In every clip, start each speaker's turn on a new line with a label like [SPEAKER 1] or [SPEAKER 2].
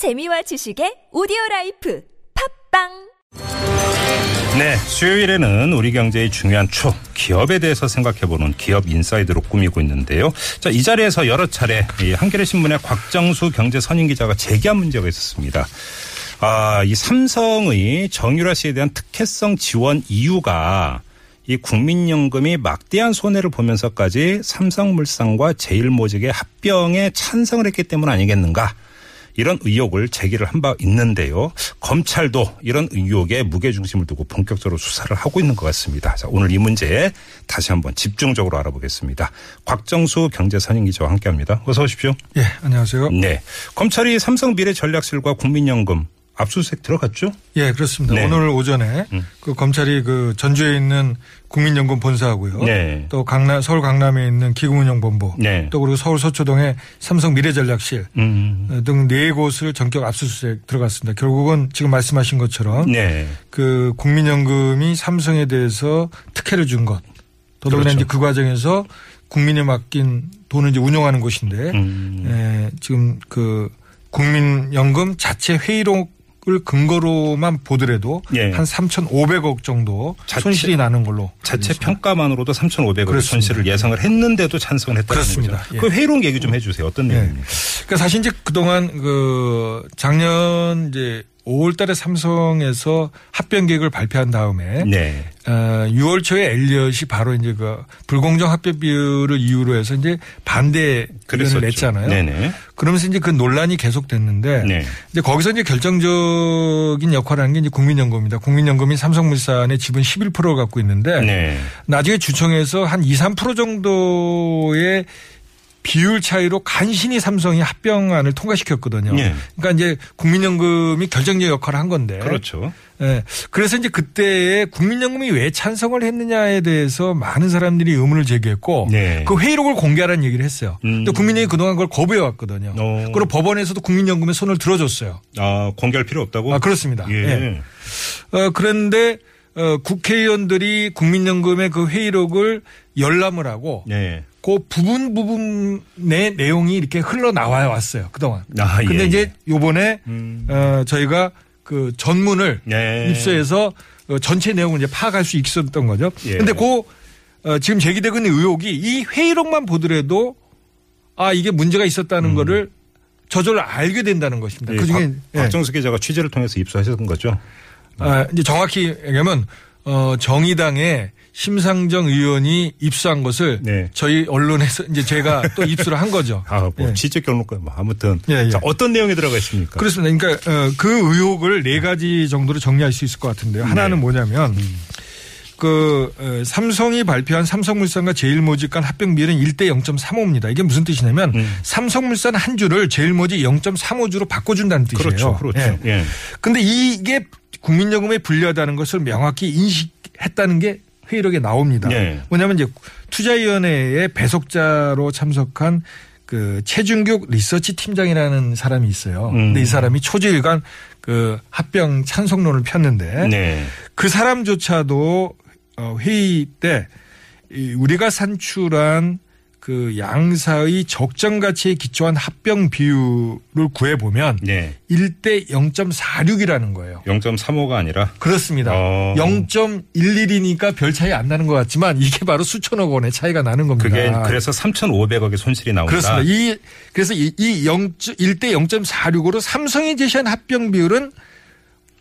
[SPEAKER 1] 재미와 지식의 오디오 라이프 팟빵
[SPEAKER 2] 네, 수요일에는 우리 경제의 중요한 축, 기업에 대해서 생각해보는 기업 인사이드로 꾸미고 있는데요. 자, 이 자리에서 여러 차례 이 한겨레 신문의 곽정수 경제 선임 기자가 제기한 문제가 있었습니다. 아, 이 삼성의 정유라 씨에 대한 특혜성 지원 이유가 이 국민연금이 막대한 손해를 보면서까지 삼성물산과 제일모직의 합병에 찬성을 했기 때문 아니겠는가. 이런 의혹을 제기를 한 바 있는데요. 검찰도 이런 의혹에 무게중심을 두고 본격적으로 수사를 하고 있는 것 같습니다. 자, 오늘 이 문제 다시 한번 집중적으로 알아보겠습니다. 곽정수 경제선임 기자와 함께합니다. 어서 오십시오.
[SPEAKER 3] 예, 안녕하세요.
[SPEAKER 2] 네. 검찰이 삼성 미래 전략실과 국민연금 압수수색 들어갔죠?
[SPEAKER 3] 예, 그렇습니다.
[SPEAKER 2] 네.
[SPEAKER 3] 오늘 오전에
[SPEAKER 2] 음.
[SPEAKER 3] 그 검찰이 그 전주에 있는 국민연금 본사하고요.
[SPEAKER 2] 네.
[SPEAKER 3] 또 강남 서울 강남에 있는 기금운용본부,
[SPEAKER 2] 네.
[SPEAKER 3] 또 그리고 서울 서초동의 삼성 미래전략실
[SPEAKER 2] 음.
[SPEAKER 3] 등네 곳을 전격 압수수색 들어갔습니다. 결국은 지금 말씀하신 것처럼
[SPEAKER 2] 네.
[SPEAKER 3] 그 국민연금이 삼성에 대해서 특혜를 준 것, 더더구나
[SPEAKER 2] 그렇죠.
[SPEAKER 3] 이제 그 과정에서 국민에 맡긴 돈을 이제 운용하는 곳인데
[SPEAKER 2] 음.
[SPEAKER 3] 에, 지금 그 국민연금 자체 회의록 을 근거로만 보더라도
[SPEAKER 2] 예.
[SPEAKER 3] 한 3,500억 정도
[SPEAKER 2] 자체-
[SPEAKER 3] 손실이 나는 걸로
[SPEAKER 2] 자체. 평가만으로도 3,500억
[SPEAKER 3] 그렇습니다.
[SPEAKER 2] 손실을 예상을 했는데도 찬성을 했다는
[SPEAKER 3] 그렇습니다.
[SPEAKER 2] 거죠.
[SPEAKER 3] 예.
[SPEAKER 2] 그 회의록 얘기 좀 해주세요. 어떤
[SPEAKER 3] 예.
[SPEAKER 2] 내용입니까?
[SPEAKER 3] 그러니까 사실 이제 그동안 그 작년 이제 5월 달에 삼성에서 합병 계획을 발표한 다음에
[SPEAKER 2] 네.
[SPEAKER 3] 어, 6월 초에 엘리엇이 바로 이제 그 불공정 합병 비율을 이유로 해서 이제 반대. 의견을 냈잖아요.
[SPEAKER 2] 네네.
[SPEAKER 3] 그러면서 이제 그 논란이 계속됐는데
[SPEAKER 2] 네.
[SPEAKER 3] 이제 거기서 이제 결정적인 역할을 하는 게 이제 국민연금입니다. 국민연금이 삼성물산의 지분 11%를 갖고 있는데
[SPEAKER 2] 네.
[SPEAKER 3] 나중에 주총에서 한 2, 3% 정도의 비율 차이로 간신히 삼성이 합병안을 통과시켰거든요.
[SPEAKER 2] 네.
[SPEAKER 3] 그러니까 이제 국민연금이 결정적 역할을 한 건데.
[SPEAKER 2] 그렇죠.
[SPEAKER 3] 예. 그래서 이제 그때에 국민연금이 왜 찬성을 했느냐에 대해서 많은 사람들이 의문을 제기했고
[SPEAKER 2] 네.
[SPEAKER 3] 그 회의록을 공개하라는 얘기를 했어요.
[SPEAKER 2] 음.
[SPEAKER 3] 근데 국민연금이 그동안 그걸 거부해 왔거든요.
[SPEAKER 2] 어.
[SPEAKER 3] 그리고 법원에서도 국민연금에 손을 들어줬어요.
[SPEAKER 2] 아, 공개할 필요 없다고?
[SPEAKER 3] 아, 그렇습니다.
[SPEAKER 2] 예.
[SPEAKER 3] 예. 어, 그런데 어, 국회의원들이 국민연금의 그 회의록을 열람을 하고
[SPEAKER 2] 네.
[SPEAKER 3] 그 부분 부분의 내용이 이렇게 흘러나와 왔어요. 그동안.
[SPEAKER 2] 아,
[SPEAKER 3] 근데
[SPEAKER 2] 예,
[SPEAKER 3] 이제 요번에
[SPEAKER 2] 음.
[SPEAKER 3] 어, 저희가 그 전문을
[SPEAKER 2] 네.
[SPEAKER 3] 입수해서 어, 전체 내용을 이제 파악할 수 있었던 거죠.
[SPEAKER 2] 예.
[SPEAKER 3] 근데 그 어, 지금 제기되고 있는 의혹이 이 회의록만 보더라도 아 이게 문제가 있었다는 거를 저절로 알게 된다는 것입니다.
[SPEAKER 2] 음. 예,
[SPEAKER 3] 그 중에
[SPEAKER 2] 곽- 곽정수 기자가 취재를 통해서 입수하셨던 거죠?
[SPEAKER 3] 아, 이제 정확히 얘기하면 어, 정의당의 심상정 의원이 입수한 것을
[SPEAKER 2] 네.
[SPEAKER 3] 저희 언론에서 이제 제가 또 입수를 한 거죠.
[SPEAKER 2] 아, 뭐
[SPEAKER 3] 예.
[SPEAKER 2] 취재 결론까 뭐 아무튼
[SPEAKER 3] 예, 예.
[SPEAKER 2] 자, 어떤 내용이 들어가 있습니까?
[SPEAKER 3] 그렇습니다. 그러니까 어, 그 의혹을 네 가지 정도로 정리할 수 있을 것 같은데요. 하나는
[SPEAKER 2] 네.
[SPEAKER 3] 뭐냐면 그 어, 삼성이 발표한 삼성물산과 제일모직 간 합병 비율은 1대 0.35입니다. 이게 무슨 뜻이냐면
[SPEAKER 2] 음.
[SPEAKER 3] 삼성물산 한 주를 제일모직 0.35주로 바꿔준다는 뜻이에요.
[SPEAKER 2] 그렇죠. 그렇죠.
[SPEAKER 3] 예.
[SPEAKER 2] 예.
[SPEAKER 3] 근데 이게 국민연금에 불리하다는 것을 명확히 인식했다는 게 회의록에 나옵니다.
[SPEAKER 2] 네.
[SPEAKER 3] 뭐냐면 이제 투자위원회에 배석자로 참석한 그 최준규 리서치 팀장이라는 사람이 있어요.
[SPEAKER 2] 음.
[SPEAKER 3] 근데 이 사람이 초지일간 그 합병 찬성론을 폈는데
[SPEAKER 2] 네.
[SPEAKER 3] 그 사람조차도 어, 회의 때이 우리가 산출한 그 양사의 적정 가치에 기초한 합병 비율을 구해 보면
[SPEAKER 2] 네.
[SPEAKER 3] 1대 0.46이라는 거예요.
[SPEAKER 2] 0.35가 아니라
[SPEAKER 3] 그렇습니다.
[SPEAKER 2] 어.
[SPEAKER 3] 0.11이니까 별 차이 안 나는 것 같지만 이게 바로 수천억 원의 차이가 나는 겁니다.
[SPEAKER 2] 그게 그래서 3,500억의 손실이 나온다.
[SPEAKER 3] 그렇습니다. 이 그래서 이, 이 0, 1대 0.46으로 삼성이 제시한 합병 비율은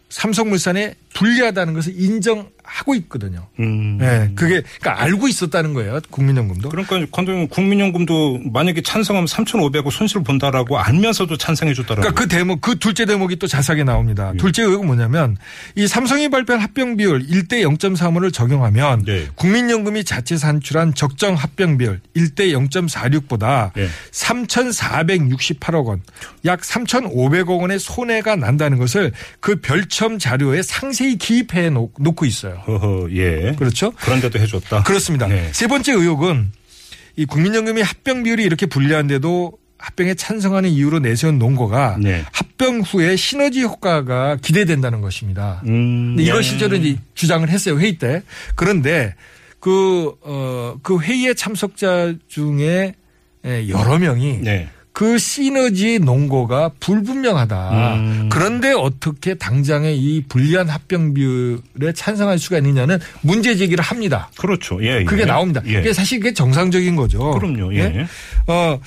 [SPEAKER 3] 삼성물산에 불리하다는 것을 인정하고 있거든요.
[SPEAKER 2] 음.
[SPEAKER 3] 네, 그게 그러니까 알고 있었다는 거예요. 국민연금도.
[SPEAKER 2] 그러니까 관장님 국민연금도 만약에 찬성하면 3,500억 손실 본다라고 알면서도 찬성해 줬다라고.
[SPEAKER 3] 그러니까 그 대목, 그 둘째 대목이 또 자세하게 나옵니다.
[SPEAKER 2] 예.
[SPEAKER 3] 둘째 의혹은 뭐냐면 이 삼성이 발표한 합병 비율 1대 0.35를 적용하면
[SPEAKER 2] 네.
[SPEAKER 3] 국민연금이 자체 산출한 적정 합병 비율 1대 0.46보다
[SPEAKER 2] 네.
[SPEAKER 3] 3,468억 원, 약 3,500억 원의 손해가 난다는 것을 그 별첨 자료에 상 세히 기입해 놓- 놓고 있어요.
[SPEAKER 2] 허허, 예.
[SPEAKER 3] 그렇죠?
[SPEAKER 2] 그런데도 해줬다.
[SPEAKER 3] 그렇습니다.
[SPEAKER 2] 네.
[SPEAKER 3] 세 번째 의혹은 이 국민연금이 합병 비율이 이렇게 불리한데도 합병에 찬성하는 이유로 내세운 논거가
[SPEAKER 2] 네.
[SPEAKER 3] 합병 후에 시너지 효과가 기대된다는 것입니다.
[SPEAKER 2] 음,
[SPEAKER 3] 근데 이걸
[SPEAKER 2] 예.
[SPEAKER 3] 실제로 주장을 했어요 회의 때. 그런데 그, 어, 그 회의에 참석자 중에 예, 여러 명이
[SPEAKER 2] 네.
[SPEAKER 3] 그그 시너지 논거가 불분명하다.
[SPEAKER 2] 음.
[SPEAKER 3] 그런데 어떻게 당장의 이 불리한 합병 비율에 찬성할 수가 있느냐는 문제 제기를 합니다.
[SPEAKER 2] 그렇죠. 예, 예.
[SPEAKER 3] 그게 나옵니다.
[SPEAKER 2] 예.
[SPEAKER 3] 그게 사실 그게 정상적인 거죠.
[SPEAKER 2] 그럼요. 예.
[SPEAKER 3] 어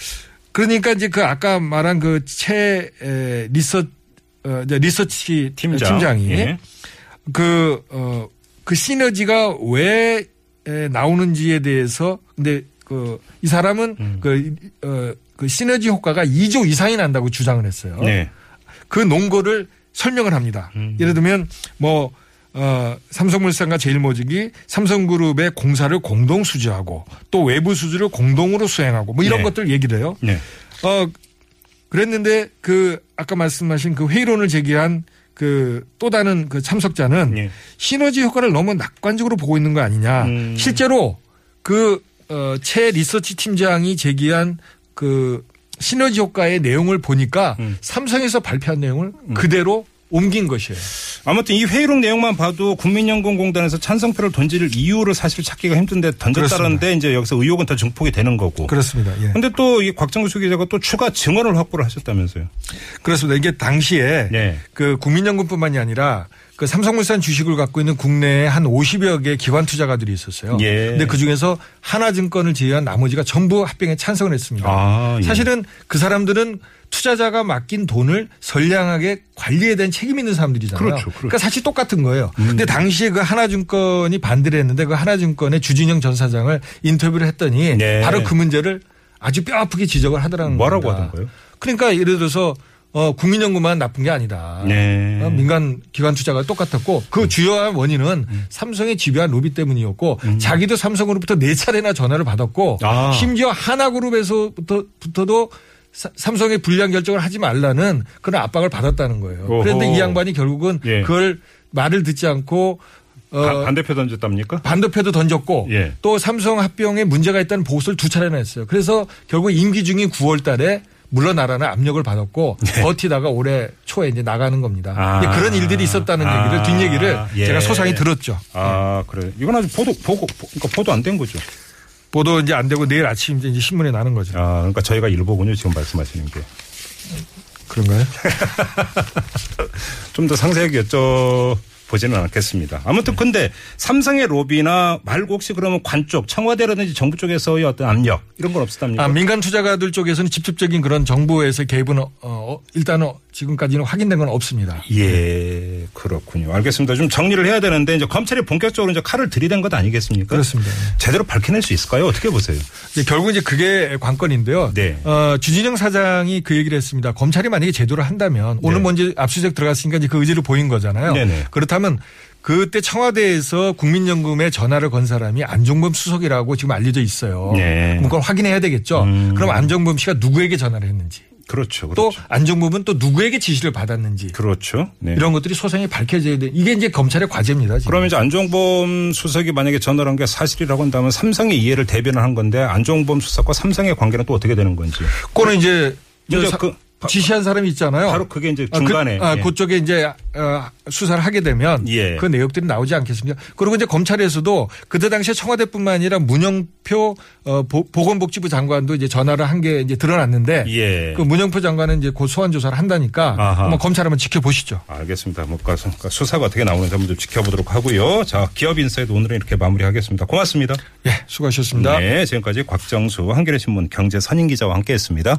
[SPEAKER 3] 그러니까 이제 그 아까 말한 그 최 리서 어, 리서치
[SPEAKER 2] 팀장.
[SPEAKER 3] 팀장이
[SPEAKER 2] 예.
[SPEAKER 3] 그, 어, 그 시너지가 왜 에, 나오는지에 대해서 근데 그 이 사람은
[SPEAKER 2] 음.
[SPEAKER 3] 그, 어, 그 시너지 효과가 2조 이상이 난다고 주장을 했어요.
[SPEAKER 2] 네.
[SPEAKER 3] 그 논거를 설명을 합니다.
[SPEAKER 2] 음.
[SPEAKER 3] 예를 들면 뭐 어, 삼성물산과 제일모직이 삼성그룹의 공사를 공동 수주하고 또 외부 수주를 공동으로 수행하고 뭐 이런
[SPEAKER 2] 네.
[SPEAKER 3] 것들 얘기를 해요.
[SPEAKER 2] 네.
[SPEAKER 3] 어 그랬는데 그 아까 말씀하신 그 회의론을 제기한 그 또 다른 그 참석자는
[SPEAKER 2] 예.
[SPEAKER 3] 시너지 효과를 너무 낙관적으로 보고 있는 거 아니냐.
[SPEAKER 2] 음.
[SPEAKER 3] 실제로 그, 어, 최 리서치 팀장이 제기한 그 시너지 효과의 내용을 보니까
[SPEAKER 2] 음.
[SPEAKER 3] 삼성에서 발표한 내용을 그대로 옮긴 것이에요.
[SPEAKER 2] 아무튼 이 회의록 내용만 봐도 국민연금공단에서 찬성표를 던질 이유를 사실 찾기가 힘든데 던졌다는데 이제 여기서 의혹은 더 증폭이 되는 거고.
[SPEAKER 3] 그렇습니다. 예.
[SPEAKER 2] 근데 또이 곽정수 기자가 또 추가 증언을 확보를 하셨다면서요.
[SPEAKER 3] 그렇습니다. 이게 당시에
[SPEAKER 2] 네.
[SPEAKER 3] 그 국민연금뿐만이 아니라 그 삼성물산 주식을 갖고 있는 국내에 한 50여 개 기관 투자가들이 있었어요.
[SPEAKER 2] 예.
[SPEAKER 3] 근데 그 중에서 하나증권을 제외한 나머지가 전부 합병에 찬성을 했습니다.
[SPEAKER 2] 아, 예.
[SPEAKER 3] 사실은 그 사람들은 투자자가 맡긴 돈을 선량하게 관리에 대한 책임 있는 사람들이잖아요.
[SPEAKER 2] 그렇죠, 그렇죠. 음.
[SPEAKER 3] 러니까 사실 똑같은 거예요. 근데 당시에 그 하나증권이 반대를 했는데 그 하나증권의 주진영 전 사장을 인터뷰를 했더니
[SPEAKER 2] 네.
[SPEAKER 3] 바로 그 문제를 아주 뼈 아프게 지적을 하더라는
[SPEAKER 2] 뭐라고
[SPEAKER 3] 겁니다.
[SPEAKER 2] 하던가요?
[SPEAKER 3] 그러니까 예를 들어서 어, 국민연금만 나쁜 게 아니다.
[SPEAKER 2] 네.
[SPEAKER 3] 어, 민간 기관 투자가 똑같았고 그 주요한 원인은
[SPEAKER 2] 음.
[SPEAKER 3] 삼성의 집요한 로비 때문이었고 자기도 삼성으로부터 네 차례나 전화를 받았고
[SPEAKER 2] 아.
[SPEAKER 3] 심지어 하나그룹에서부터도 사- 삼성의 불리한 결정을 하지 말라는 그런 압박을 받았다는 거예요.
[SPEAKER 2] 오호.
[SPEAKER 3] 그런데 이 양반이 결국은
[SPEAKER 2] 예.
[SPEAKER 3] 그걸 말을 듣지 않고 어,
[SPEAKER 2] 반- 반대표 던졌답니까?
[SPEAKER 3] 반대표도 던졌고
[SPEAKER 2] 예.
[SPEAKER 3] 또 삼성 합병에 문제가 있다는 보고서를 두 차례나 했어요. 그래서 결국 임기 중인 9월 달에 물러나라는 압력을 받았고 버티다가 올해 초에 이제 나가는 겁니다.
[SPEAKER 2] 네. 아.
[SPEAKER 3] 그런 일들이 있었다는
[SPEAKER 2] 아.
[SPEAKER 3] 얘기를 뒷얘기를
[SPEAKER 2] 예.
[SPEAKER 3] 제가 소상히 들었죠.
[SPEAKER 2] 아, 그래. 이건 아직 보도, 보고, 그러니까 보도 안 된 거죠.
[SPEAKER 3] 보도 이제 안 되고 내일 아침 이제 신문에 나는 거죠.
[SPEAKER 2] 아, 그러니까 저희가 일보군요. 지금 말씀하시는 게.
[SPEAKER 3] 그런가요?
[SPEAKER 2] 좀 더 상세하게 여쭤 보지는 않겠습니다. 아무튼 근데 삼성의 로비나 말고 혹시 그러면 관 쪽, 청와대라든지 정부 쪽에서의 어떤 압력 이런 건 없었답니까?
[SPEAKER 3] 아, 민간 투자가들 쪽에서는 직접적인 그런 정부에서 개입은 어, 어, 일단은 지금까지는 확인된 건 없습니다.
[SPEAKER 2] 예, 그렇군요. 알겠습니다. 좀 정리를 해야 되는데 이제 검찰이 본격적으로 이제 칼을 들이댄 것 아니겠습니까?
[SPEAKER 3] 그렇습니다.
[SPEAKER 2] 제대로 밝혀낼 수 있을까요? 어떻게 보세요?
[SPEAKER 3] 이제 결국 이제 그게 관건인데요.
[SPEAKER 2] 네.
[SPEAKER 3] 어, 주진영 사장이 그 얘기를 했습니다. 검찰이 만약에 제도를 한다면 오늘
[SPEAKER 2] 네.
[SPEAKER 3] 먼저 압수수색 들어갔으니까 이제 그 의지를 보인 거잖아요.
[SPEAKER 2] 네네.
[SPEAKER 3] 그렇다면 그때 청와대에서 국민연금에 전화를 건 사람이 안종범 수석이라고 지금 알려져 있어요.
[SPEAKER 2] 네.
[SPEAKER 3] 그럼 그걸 확인해야 되겠죠.
[SPEAKER 2] 음.
[SPEAKER 3] 그럼 안종범 씨가 누구에게 전화를 했는지
[SPEAKER 2] 그렇죠.
[SPEAKER 3] 또
[SPEAKER 2] 그렇죠.
[SPEAKER 3] 안종범은 또 누구에게 지시를 받았는지
[SPEAKER 2] 그렇죠. 네.
[SPEAKER 3] 이런 것들이 소상히 밝혀져야 돼. 이게 이제 검찰의 과제입니다. 지금.
[SPEAKER 2] 그러면 이제 안종범 수석이 만약에 전화를 한 게 사실이라고 한다면 삼성의 이해를 대변을 한 건데 안종범 수석과 삼성의 관계는 또 어떻게 되는 건지.
[SPEAKER 3] 그거는 이제
[SPEAKER 2] 이제
[SPEAKER 3] 사-
[SPEAKER 2] 그 바-
[SPEAKER 3] 지시한 사람이 있잖아요.
[SPEAKER 2] 바로 그게 이제
[SPEAKER 3] 아, 그-
[SPEAKER 2] 중간에.
[SPEAKER 3] 아,
[SPEAKER 2] 예.
[SPEAKER 3] 그쪽에 이제 어, 수사를 하게 되면
[SPEAKER 2] 예.
[SPEAKER 3] 그 내역들이 나오지 않겠습니까? 그리고 이제 검찰에서도 그때 당시에 청와대뿐만 아니라 문영표 어, 보- 보건복지부 장관도 이제 전화를 한 게 이제 드러났는데
[SPEAKER 2] 예.
[SPEAKER 3] 그 문형표 장관은 이제 곧 소환 조사를 한다니까
[SPEAKER 2] 아하.
[SPEAKER 3] 한번 검찰 한번 지켜보시죠.
[SPEAKER 2] 알겠습니다. 뭐 가서 그러니까 수사가 어떻게 나오는지 한번 좀 지켜보도록 하고요. 자, 기업 인사이드 오늘은 이렇게 마무리하겠습니다. 고맙습니다.
[SPEAKER 3] 예, 수고하셨습니다.
[SPEAKER 2] 네, 지금까지 곽정수 한겨레 신문 경제 선임 기자와 함께했습니다.